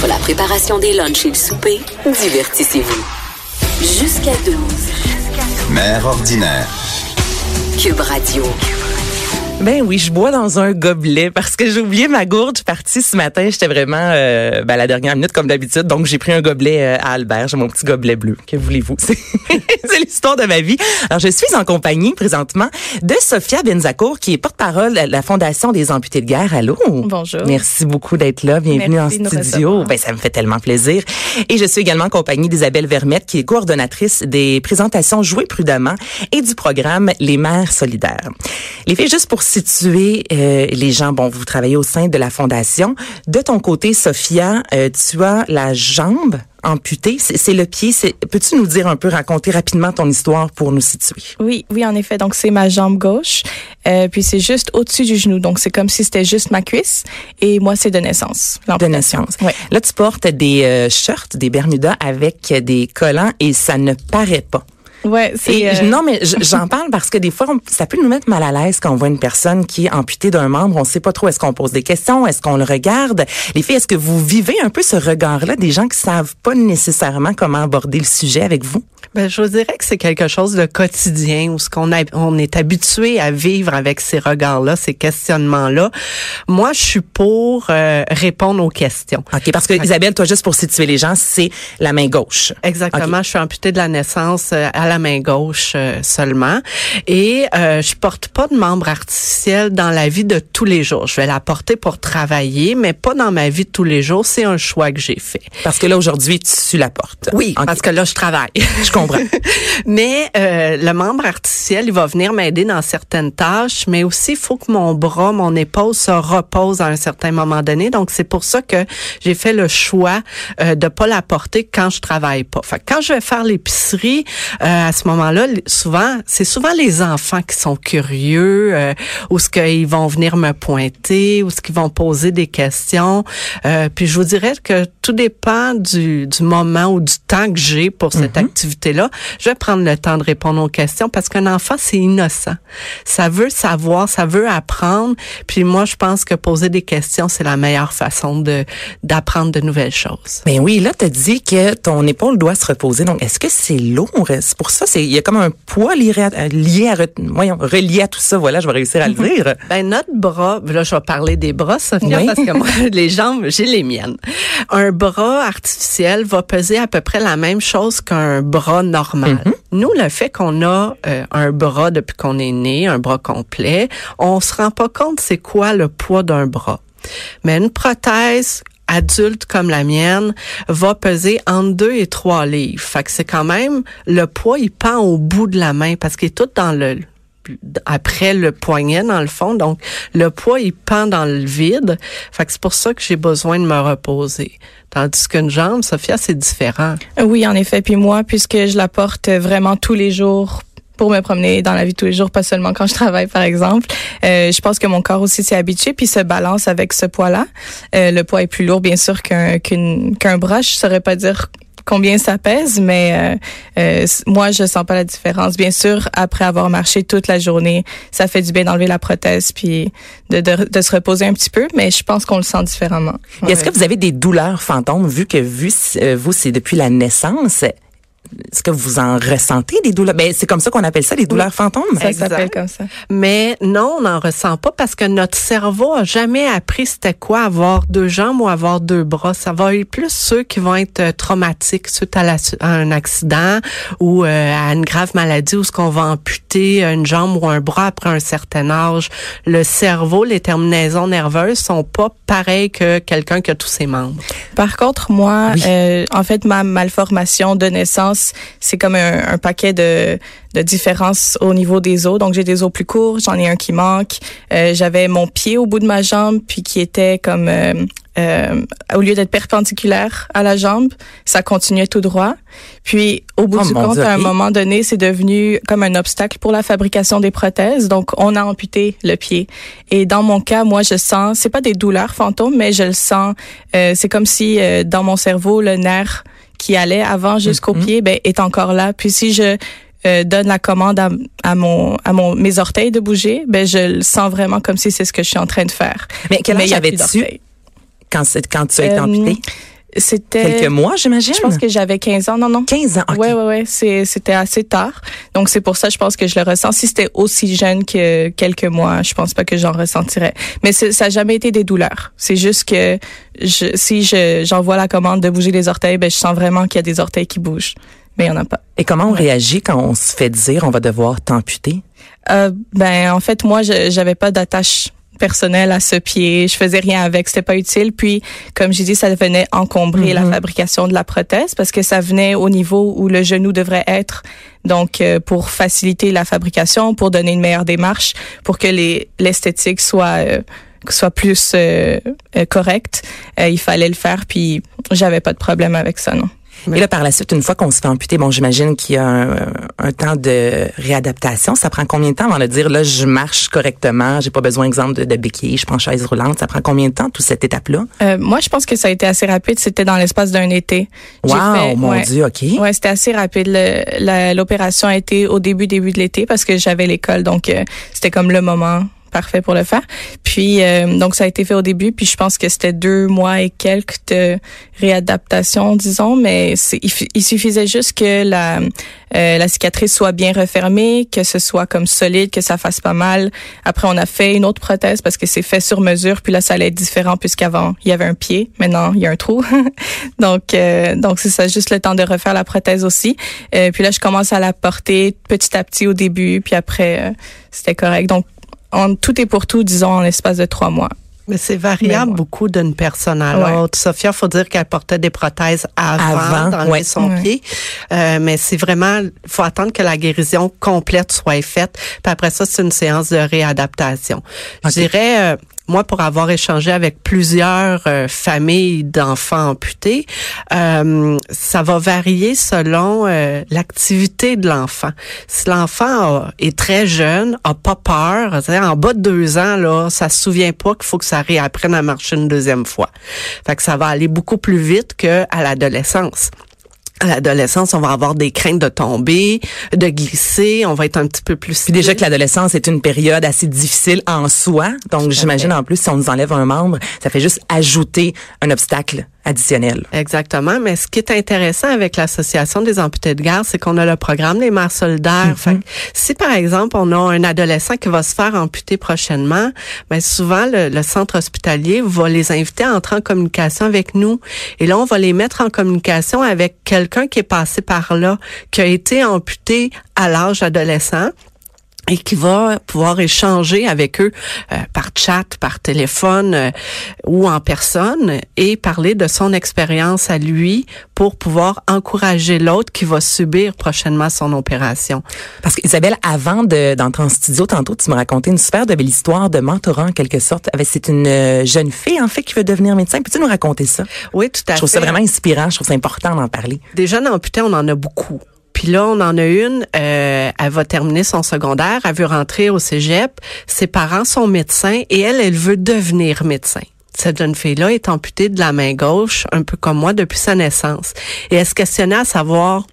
Entre la préparation des lunchs et le souper, divertissez-vous. Jusqu'à 12. Mère ordinaire. Cube Radio. Ben oui, je bois dans un gobelet parce que j'ai oublié ma gourde. Je suis partie ce matin, j'étais vraiment euh, ben, à la dernière minute comme d'habitude, donc j'ai pris un gobelet euh, à Albert. J'ai mon petit gobelet bleu. Que voulez-vous? C'est l'histoire de ma vie. Alors je suis en compagnie présentement de Sophia Benzacourt, qui est porte-parole de la Fondation des amputés de guerre. Allô? Bonjour. Merci beaucoup d'être là. Bienvenue Merci en studio. Ben ça me fait tellement plaisir. Et je suis également en compagnie d'Isabelle Vermette, qui est coordonnatrice des présentations Jouer prudemment et du programme Les Mères solidaires. Les filles, juste pour situer euh, les gens, bon, vous travaillez au sein de la fondation. De ton côté, Sophia, euh, tu as la jambe amputée. C'est le pied. C'est- Peux-tu nous dire un peu, raconter rapidement ton histoire pour nous situer? Oui, oui, en effet. Donc, c'est ma jambe gauche. Euh, puis, c'est juste au-dessus du genou. Donc, c'est comme si c'était juste ma cuisse. Et moi, c'est de naissance. de naissance. Ouais. Là, tu portes des euh, shirts, des bermudas avec des collants et ça ne paraît pas. Ouais, c'est. Euh, non, mais j'en parle parce que des fois, on- ça peut nous mettre mal à l'aise quand on voit une personne qui est amputée d'un membre. On sait pas trop. Est-ce qu'on pose des questions? Est-ce qu'on le regarde? Les filles, est-ce que vous vivez un peu ce regard-là des gens qui savent pas nécessairement comment aborder le sujet avec vous? Ben, je vous dirais que c'est quelque chose de quotidien où ce qu'on on est habitué à vivre avec ces regards-là, ces questionnements-là. Moi, je suis pour euh, répondre aux questions. OK, parce que Isabelle, toi, juste pour situer les gens, c'est la main gauche. Exactement. Je suis amputée de la naissance euh, à la main gauche euh, seulement. Et euh, je porte pas de membre artificiel dans la vie de tous les jours. Je vais la porter pour travailler, mais pas dans ma vie de tous les jours. C'est un choix que j'ai fait. Parce que là, aujourd'hui, tu la portes. Oui, parce que là, je travaille. je comprends. Mais euh, le membre artificiel, il va venir m'aider dans certaines tâches, mais aussi il faut que mon bras, mon épaule se repose à un certain moment donné. Donc c'est pour ça que j'ai fait le choix euh, de pas la porter quand je travaille pas. Fait que quand je vais faire l'épicerie, euh, à ce moment-là, souvent c'est souvent les enfants qui sont curieux, euh, ou ce qu'ils vont venir me pointer, ou ce qu'ils vont poser des questions. Euh, puis je vous dirais que tout dépend du, du moment ou du temps que j'ai pour cette activité-là. Je vais prendre le temps de répondre aux questions parce qu'un enfant, c'est innocent. Ça veut savoir, ça veut apprendre. Puis moi, je pense que poser des questions, c'est la meilleure façon de d'apprendre de nouvelles choses. Ben oui, là, tu as dit que ton épaule doit se reposer. Donc, est-ce que c'est lourd? C'est pour ça, c'est il y a comme un poids lié à, lié à, voyons, relié à tout ça. Voilà, je vais réussir à le dire. Ben notre bras, là je vais parler des bras, Sophia, Oui. parce que moi les jambes, j'ai les miennes. Un bras artificiel va peser à peu près la même chose qu'un bras normal. Nous, le fait qu'on a euh, un bras depuis qu'on est né, un bras complet, on se rend pas compte c'est quoi le poids d'un bras. Mais une prothèse adulte comme la mienne va peser entre 2 et 3 livres. Fait que c'est quand même le poids, il pend au bout de la main parce qu'il est tout dans le après le poignet dans le fond. Donc le poids il pend dans le vide. Fait que c'est pour ça que j'ai besoin de me reposer. Tandis qu'une jambe, Sophia, c'est différent. Oui, en effet. Puis moi, puisque je la porte vraiment tous les jours pour me promener dans la vie de tous les jours, pas seulement quand je travaille, par exemple. Euh, je pense que mon corps aussi s'est habitué, puis se balance avec ce poids-là. Euh, le poids est plus lourd, bien sûr, qu'un qu'un bras. Je saurais pas dire combien ça pèse, mais euh, euh, moi, je sens pas la différence. Bien sûr, après avoir marché toute la journée, ça fait du bien d'enlever la prothèse, puis de, de, de se reposer un petit peu, mais je pense qu'on le sent différemment. Est-ce que vous avez des douleurs fantômes, vu que vu, euh, vous, c'est depuis la naissance? Est-ce que vous en ressentez des douleurs? Ben, c'est comme ça qu'on appelle ça, des douleurs fantômes? Ça s'appelle comme ça. Mais non, on n'en ressent pas parce que notre cerveau a jamais appris c'était quoi avoir deux jambes ou avoir deux bras. Ça va être plus ceux qui vont être euh, traumatiques suite à, la- à un accident ou euh, à une grave maladie où ce qu'on va amputer une jambe ou un bras après un certain âge. Le cerveau, les terminaisons nerveuses sont pas pareilles que quelqu'un qui a tous ses membres. Par contre, moi, Oui. euh, en fait, ma malformation de naissance, c'est comme un, un paquet de, de différences au niveau des os. Donc, j'ai des os plus courts, j'en ai un qui manque. Euh, J'avais mon pied au bout de ma jambe, puis qui était comme, euh, euh, au lieu d'être perpendiculaire à la jambe, ça continuait tout droit. Puis, au bout Oh, du compte, Dieu, à un moment donné, c'est devenu comme un obstacle pour la fabrication des prothèses. Donc, on a amputé le pied. Et dans mon cas, moi, je sens, c'est pas des douleurs fantômes, mais je le sens. c'est comme si dans mon cerveau, le nerf qui allait avant jusqu'au Mhm. pied, ben, est encore là. Puis si je euh, donne la commande à, à mon à mon mes orteils de bouger, ben je le sens vraiment comme si c'est ce que je suis en train de faire. Mais quel âge avais-tu quand, c'est- quand tu as été Euh, amputée? C'était quelques mois, j'imagine? Je pense que j'avais 15 ans. Non, non. 15 ans. Ouais, ouais, ouais. C'est, c'était assez tard. Donc, c'est pour ça, je pense que je le ressens. Si c'était aussi jeune que quelques mois, je pense pas que j'en ressentirais. Mais ça n'a jamais été des douleurs. C'est juste que je, si je, j'envoie la commande de bouger les orteils, ben, je sens vraiment qu'il y a des orteils qui bougent. Mais il y en a pas. Et comment on réagit quand on se fait dire on va devoir t'amputer? Euh, ben, en fait, moi, je, j'avais pas d'attache personnelle à ce pied. Je faisais rien avec. C'était pas utile. Puis, comme j'ai dit, ça venait encombrer la fabrication de la prothèse parce que ça venait au niveau où le genou devrait être. Donc, euh, pour faciliter la fabrication, pour donner une meilleure démarche, pour que les, l'esthétique soit, euh, soit plus euh, euh, correcte, euh, il fallait le faire. Puis, j'avais pas de problème avec ça, non. Et là, par la suite, une fois qu'on se fait amputer, bon, j'imagine qu'il y a un, un temps de réadaptation. Ça prend combien de temps avant de dire, là, je marche correctement, j'ai pas besoin, exemple, de, de béquille, je prends chaise roulante? Ça prend combien de temps, toute cette étape-là? Euh, moi, je pense que ça a été assez rapide. C'était dans l'espace d'un été. Wow, fait- mon ouais. Dieu, OK. Ouais, c'était assez rapide. L'opération a été au début, début de l'été parce que j'avais l'école, donc euh, c'était comme le moment parfait pour le faire. Puis euh, donc ça a été fait au début, puis je pense que c'était deux mois et quelques de réadaptation, disons, mais il suffisait juste que la euh, la cicatrice soit bien refermée, que ce soit comme solide, que ça fasse pas mal. Après, on a fait une autre prothèse parce que c'est fait sur mesure, puis là ça allait être différent puisqu'avant il y avait un pied, maintenant il y a un trou. donc euh, donc c'est ça, juste le temps de refaire la prothèse aussi. Euh, puis là je commence à la porter petit à petit au début, puis après euh, c'était correct. Donc en tout est pour tout, disons en l'espace de trois mois. Mais c'est variable Mais ouais. beaucoup d'une personne à Ouais. l'autre. Sophia, faut dire qu'elle portait des prothèses avant, Avant, d'enlever ouais. son Ouais. pied. Euh, mais c'est vraiment, faut attendre que la guérison complète soit faite. Puis après ça, c'est une séance de réadaptation. Je dirais, euh, moi, pour avoir échangé avec plusieurs euh, familles d'enfants amputés, euh, ça va varier selon euh, l'activité de l'enfant. Si l'enfant est très jeune, a pas peur, en bas de deux ans, là, ça se souvient pas qu'il faut que ça réapprenne à marcher une deuxième fois. Fait que ça va aller beaucoup plus vite que à l'adolescence. À l'adolescence, on va avoir des craintes de tomber, de glisser, on va être un petit peu plus Puis déjà que l'adolescence est une période assez difficile en soi. Donc, j'imagine en plus, si on nous enlève un membre, ça fait juste ajouter un obstacle additionnel. Exactement. Mais ce qui est intéressant avec l'Association des amputés de guerre, c'est qu'on a le programme des mères solidaires. Fait que si, par exemple, on a un adolescent qui va se faire amputer prochainement, ben souvent, le, le centre hospitalier va les inviter à entrer en communication avec nous. Et là, on va les mettre en communication avec quelqu'un qui est passé par là, qui a été amputé à l'âge adolescent et qui va pouvoir échanger avec eux euh, par chat, par téléphone euh, ou en personne et parler de son expérience à lui pour pouvoir encourager l'autre qui va subir prochainement son opération. Parce qu'Isabelle, avant de- d'entrer en studio, tantôt, tu me racontais une super de belle histoire de mentorat, en quelque sorte. Avec- C'est une euh, jeune fille, en fait, qui veut devenir médecin. Peux-tu nous raconter ça? Oui, tout à Je trouve fait. ça vraiment inspirant. Je trouve ça important d'en parler. Des jeunes amputés, on en a beaucoup. Puis là, on en a une, euh, elle va terminer son secondaire, elle veut rentrer au cégep. Ses parents sont médecins et elle, elle veut devenir médecin. Cette jeune fille-là est amputée de la main gauche, un peu comme moi, depuis sa naissance. Et elle se questionnait à savoir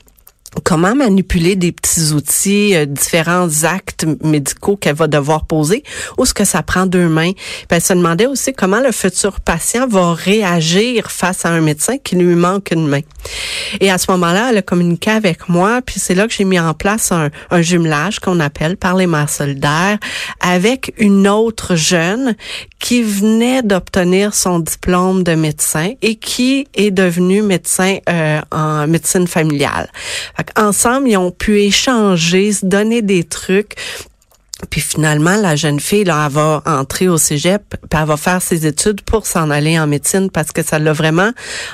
comment manipuler des petits outils, euh, différents actes médicaux qu'elle va devoir poser, ou ce que ça prend deux mains. Puis elle se demandait aussi comment le futur patient va réagir face à un médecin qui lui manque une main. Et à ce moment-là, elle a communiqué avec moi, puis c'est là que j'ai mis en place un, jumelage qu'on appelle par les mères solidaires avec une autre jeune qui venait d'obtenir son diplôme de médecin et qui est devenue médecin euh, en médecine familiale. Fait Ensemble, ils ont pu échanger, se donner des trucs. Puis finalement, la jeune fille, là, elle va entrer au cégep, puis elle va faire ses études pour s'en aller en médecine parce que ça l'a vraiment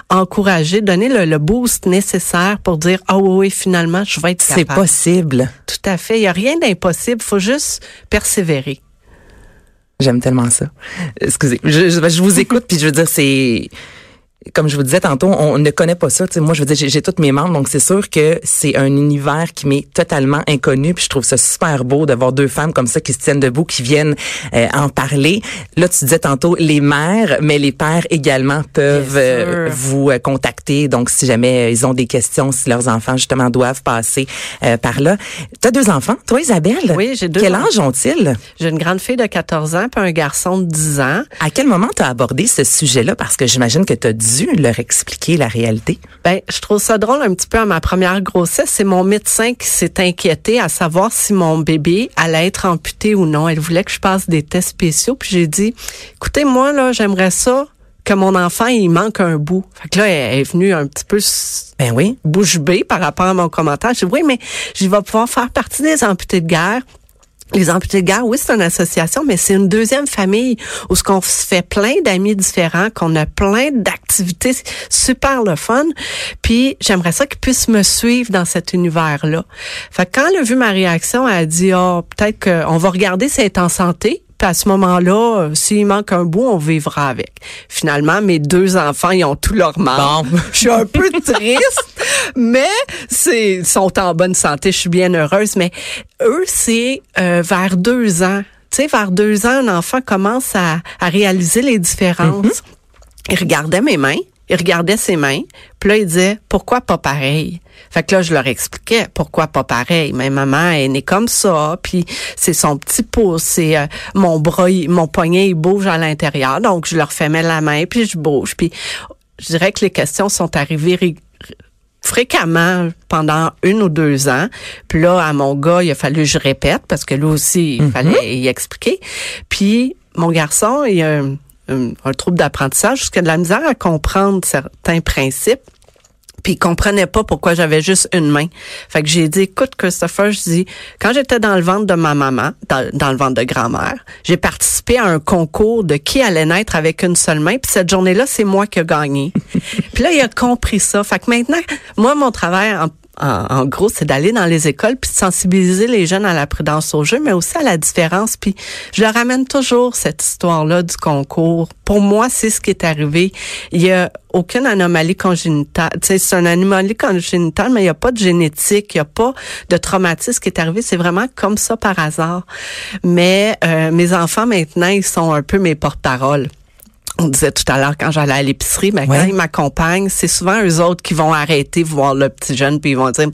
encouragé, donné le, le boost nécessaire pour dire, ah oui, oui, finalement, je vais être C'est capable. possible. Tout à fait. Il n'y a rien d'impossible. faut juste persévérer. J'aime tellement ça. Excusez, je, je, je vous écoute puis je veux dire c'est comme je vous disais tantôt, on ne connaît pas ça. Tu sais, moi, je veux dire, j'ai- toutes mes membres, donc c'est sûr que c'est un univers qui m'est totalement inconnu. Puis je trouve ça super beau de voir deux femmes comme ça qui se tiennent debout, qui viennent euh, en parler. Là, tu disais tantôt les mères, mais les pères également peuvent euh, vous euh, contacter. Donc, si jamais euh, ils ont des questions, si leurs enfants justement doivent passer euh, par là. Tu as deux enfants, toi, Isabelle? Oui, j'ai deux Quel âge ont-ils? J'ai une grande fille de 14 ans puis un garçon de 10 ans. À quel moment tu as abordé ce sujet-là? Parce que j'imagine que tu as dû dû leur expliquer la réalité? Ben, je trouve ça drôle un petit peu à ma première grossesse. C'est mon médecin qui s'est inquiété à savoir si mon bébé allait être amputé ou non. Elle voulait que je passe des tests spéciaux. Puis j'ai dit, écoutez, moi, là, j'aimerais ça que mon enfant, il manque un bout. Fait que là, elle est venue un petit peu ben oui. bouche bée par rapport à mon commentaire. Je dis, oui, mais je vais pouvoir faire partie des amputés de guerre. Les amputés de guerre, oui, c'est une association, mais c'est une deuxième famille où ce qu'on se fait plein d'amis différents, qu'on a plein d'activités super le fun. Puis j'aimerais ça qu'ils puissent me suivre dans cet univers-là. Fait que quand elle a vu ma réaction, elle a dit, oh, peut-être qu'on va regarder si elle est en santé à ce moment-là, euh, s'il manque un bout, on vivra avec. Finalement, mes deux enfants, ils ont tout leur mal. Je suis un peu triste, mais c'est sont en bonne santé. Je suis bien heureuse. Mais eux, c'est euh, vers deux ans. Tu sais, vers deux ans, un enfant commence à, réaliser les différences. Mm-hmm. Il regardait mes mains il regardait ses mains, puis là, il disait, pourquoi pas pareil? Fait que là, je leur expliquais, pourquoi pas pareil? Ma maman est née comme ça, puis c'est son petit pouce, c'est euh, mon bras, mon poignet, il bouge à l'intérieur, donc je leur fais mettre la main, puis je bouge. Puis je dirais que les questions sont arrivées fréquemment pendant une ou deux ans. Puis là, à mon gars, il a fallu que je répète, parce que lui aussi, il mm-hmm. fallait y expliquer. Puis mon garçon, il a un, trouble d'apprentissage, jusqu'à de la misère à comprendre certains principes. Puis il comprenait pas pourquoi j'avais juste une main. Fait que j'ai dit, écoute, Christopher, je dis, quand j'étais dans le ventre de ma maman, dans, dans le ventre de grand-mère, j'ai participé à un concours de qui allait naître avec une seule main. Puis cette journée-là, c'est moi qui ai gagné. puis là, il a compris ça. Fait que maintenant, moi, mon travail en en, gros, c'est d'aller dans les écoles puis de sensibiliser les jeunes à la prudence au jeu, mais aussi à la différence. Puis je leur ramène toujours cette histoire-là du concours. Pour moi, c'est ce qui est arrivé. Il y a aucune anomalie congénitale. c'est une anomalie congénitale, mais il n'y a pas de génétique, il n'y a pas de traumatisme qui est arrivé. C'est vraiment comme ça par hasard. Mais euh, mes enfants, maintenant, ils sont un peu mes porte-paroles on disait tout à l'heure quand j'allais à l'épicerie, mais quand ils m'accompagnent, c'est souvent eux autres qui vont arrêter voir le petit jeune puis ils vont dire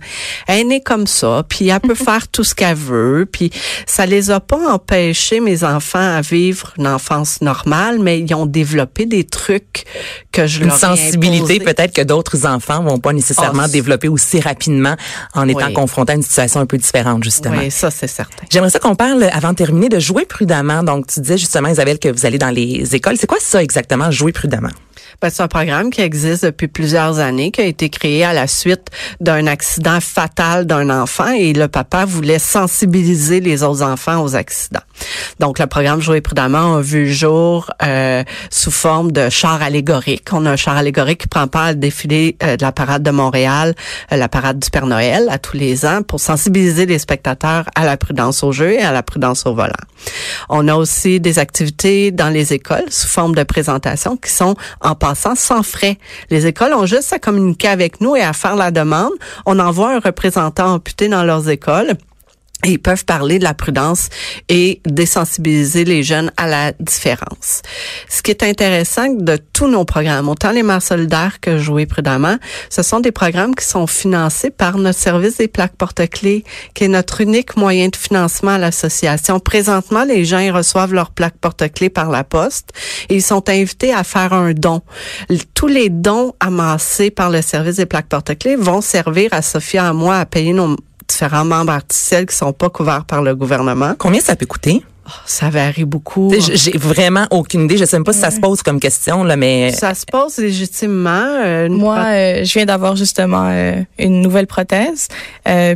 elle est née comme ça, puis elle peut faire tout ce qu'elle veut, puis ça les a pas empêchés mes enfants à vivre une enfance normale, mais ils ont développé des trucs que je une leur sensibilité peut-être que d'autres enfants vont pas nécessairement oh, développer aussi rapidement en étant confrontés à une situation un peu différente justement. Oui, ça c'est certain. J'aimerais ça qu'on parle avant de terminer de jouer prudemment. Donc tu disais justement Isabelle que vous allez dans les écoles, c'est quoi ça exactement, jouer prudemment? Ben, c'est un programme qui existe depuis plusieurs années, qui a été créé à la suite d'un accident fatal d'un enfant et le papa voulait sensibiliser les autres enfants aux accidents. Donc, le programme Jouer prudemment a vu jour euh, sous forme de char allégorique. On a un char allégorique qui prend part au défilé euh, de la parade de Montréal, euh, la parade du Père Noël à tous les ans pour sensibiliser les spectateurs à la prudence au jeu et à la prudence au volant. On a aussi des activités dans les écoles sous forme de présentation qui sont en sans frais. Les écoles ont juste à communiquer avec nous et à faire la demande. On envoie un représentant amputé dans leurs écoles ils peuvent parler de la prudence et désensibiliser les jeunes à la différence. Ce qui est intéressant de tous nos programmes, autant les mères solidaires que Jouer prudemment, ce sont des programmes qui sont financés par notre service des plaques porte-clés, qui est notre unique moyen de financement à l'association. Présentement, les gens reçoivent leurs plaques porte-clés par la poste et ils sont invités à faire un don. Tous les dons amassés par le service des plaques porte-clés vont servir à Sophia et à moi à payer nos différents membres artificiels qui sont pas couverts par le gouvernement. Combien ça peut coûter? Oh, ça varie beaucoup. J'ai vraiment aucune idée. Je sais même pas si ça se pose comme question là, mais ça se pose légitimement. Euh, Moi, euh, je viens d'avoir justement euh, une nouvelle prothèse.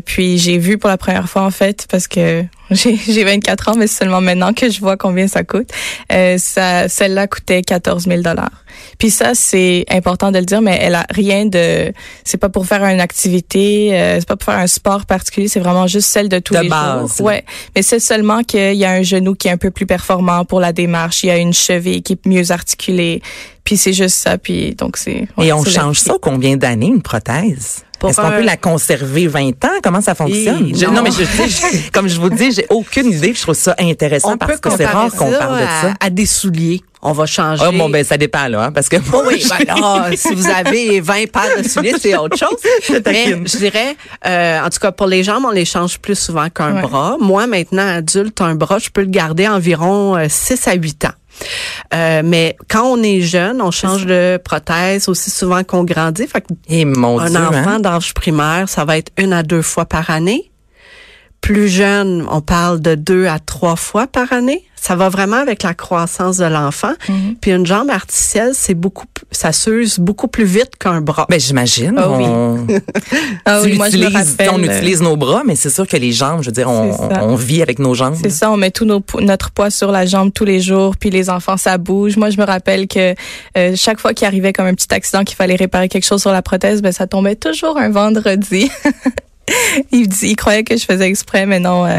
puis j'ai vu pour la première fois en fait parce que j'ai 24 ans, mais c'est seulement maintenant que je vois combien ça coûte. ça, celle-là coûtait 14 000 dollars. Puis ça, c'est important de le dire, mais elle a rien de. C'est pas pour faire une activité, euh, c'est pas pour faire un sport particulier, c'est vraiment juste celle de tous les base. jours. Ouais, mais c'est seulement qu'il y a un genou qui est un peu plus performant pour la démarche, il y a une cheville qui est mieux articulée. Puis c'est juste ça. Puis donc c'est. Et on change ça combien d'années une prothèse? Est-ce qu'on peut la conserver 20 ans? Comment ça fonctionne? non. mais je, comme je vous dis, j'ai aucune idée. Je trouve ça intéressant parce que c'est rare qu'on parle de ça. À des souliers on va changer. Oh, bon, ben, ça dépend, là, hein, parce que oui, ben, si vous avez 20 paires de souliers, c'est autre chose. Mais je dirais, euh, en tout cas, pour les jambes, on les change plus souvent qu'un bras. Moi, maintenant, adulte, un bras, je peux le garder environ 6 euh, à 8 ans. Euh, mais quand on est jeune, on change de prothèse aussi souvent qu'on grandit. Fait que Et mon un Dieu, hein? enfant d'âge primaire, ça va être une à deux fois par année. Plus jeune, on parle de deux à trois fois par année. Ça va vraiment avec la croissance de l'enfant. Mhm. Puis une jambe artificielle, c'est beaucoup, ça s'use beaucoup plus vite qu'un bras. Ben, j'imagine. Ah oui. on, Ah oui, moi je me rappelle. on euh, utilise nos bras, mais c'est sûr que les jambes, je veux dire, on, vit avec nos jambes. C'est ça, on met tout nos notre poids sur la jambe tous les jours, puis les enfants ça bouge. Moi, je me rappelle que euh, chaque fois qu'il arrivait comme un petit accident qu'il fallait réparer quelque chose sur la prothèse, ben ça tombait toujours un vendredi. il, dit, il croyait que je faisais exprès, mais non. euh,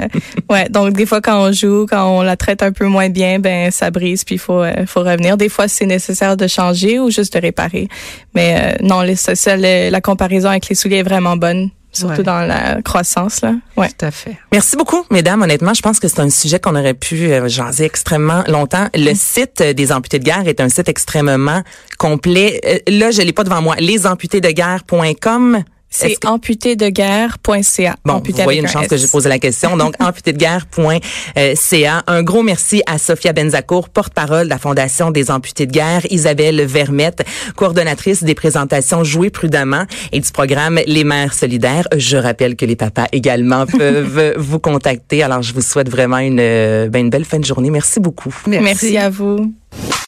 ouais, donc des fois quand on joue, quand on la traite un peu moins bien, ben ça brise, puis il faut euh, faut revenir. Des fois c'est nécessaire de changer ou juste de réparer. Mais euh, non, les, ça, ça, le- la comparaison avec les souliers est vraiment bonne, surtout Ouais. dans la croissance là. Ouais. Tout à fait. Merci beaucoup, mesdames. Honnêtement, je pense que c'est un sujet qu'on aurait pu euh, jaser extrêmement longtemps. Le Mm. site euh, des amputés de guerre est un site extrêmement complet. Euh, là, je l'ai pas devant moi. Lesamputéesdeguerre.com. C'est que- amputédeguerre.ca. Bon, Amputé vous voyez une un chance que j'ai posé la question. Donc, amputédeguerre.ca. Un gros merci à Sophia Benzacourt, porte-parole de la Fondation des amputés de guerre, Isabelle Vermette, coordonnatrice des présentations Jouer prudemment et du programme Les mères solidaires. Je rappelle que les papas également peuvent vous contacter. Alors, je vous souhaite vraiment une, euh, ben, une belle fin de journée. Merci beaucoup. Merci à vous.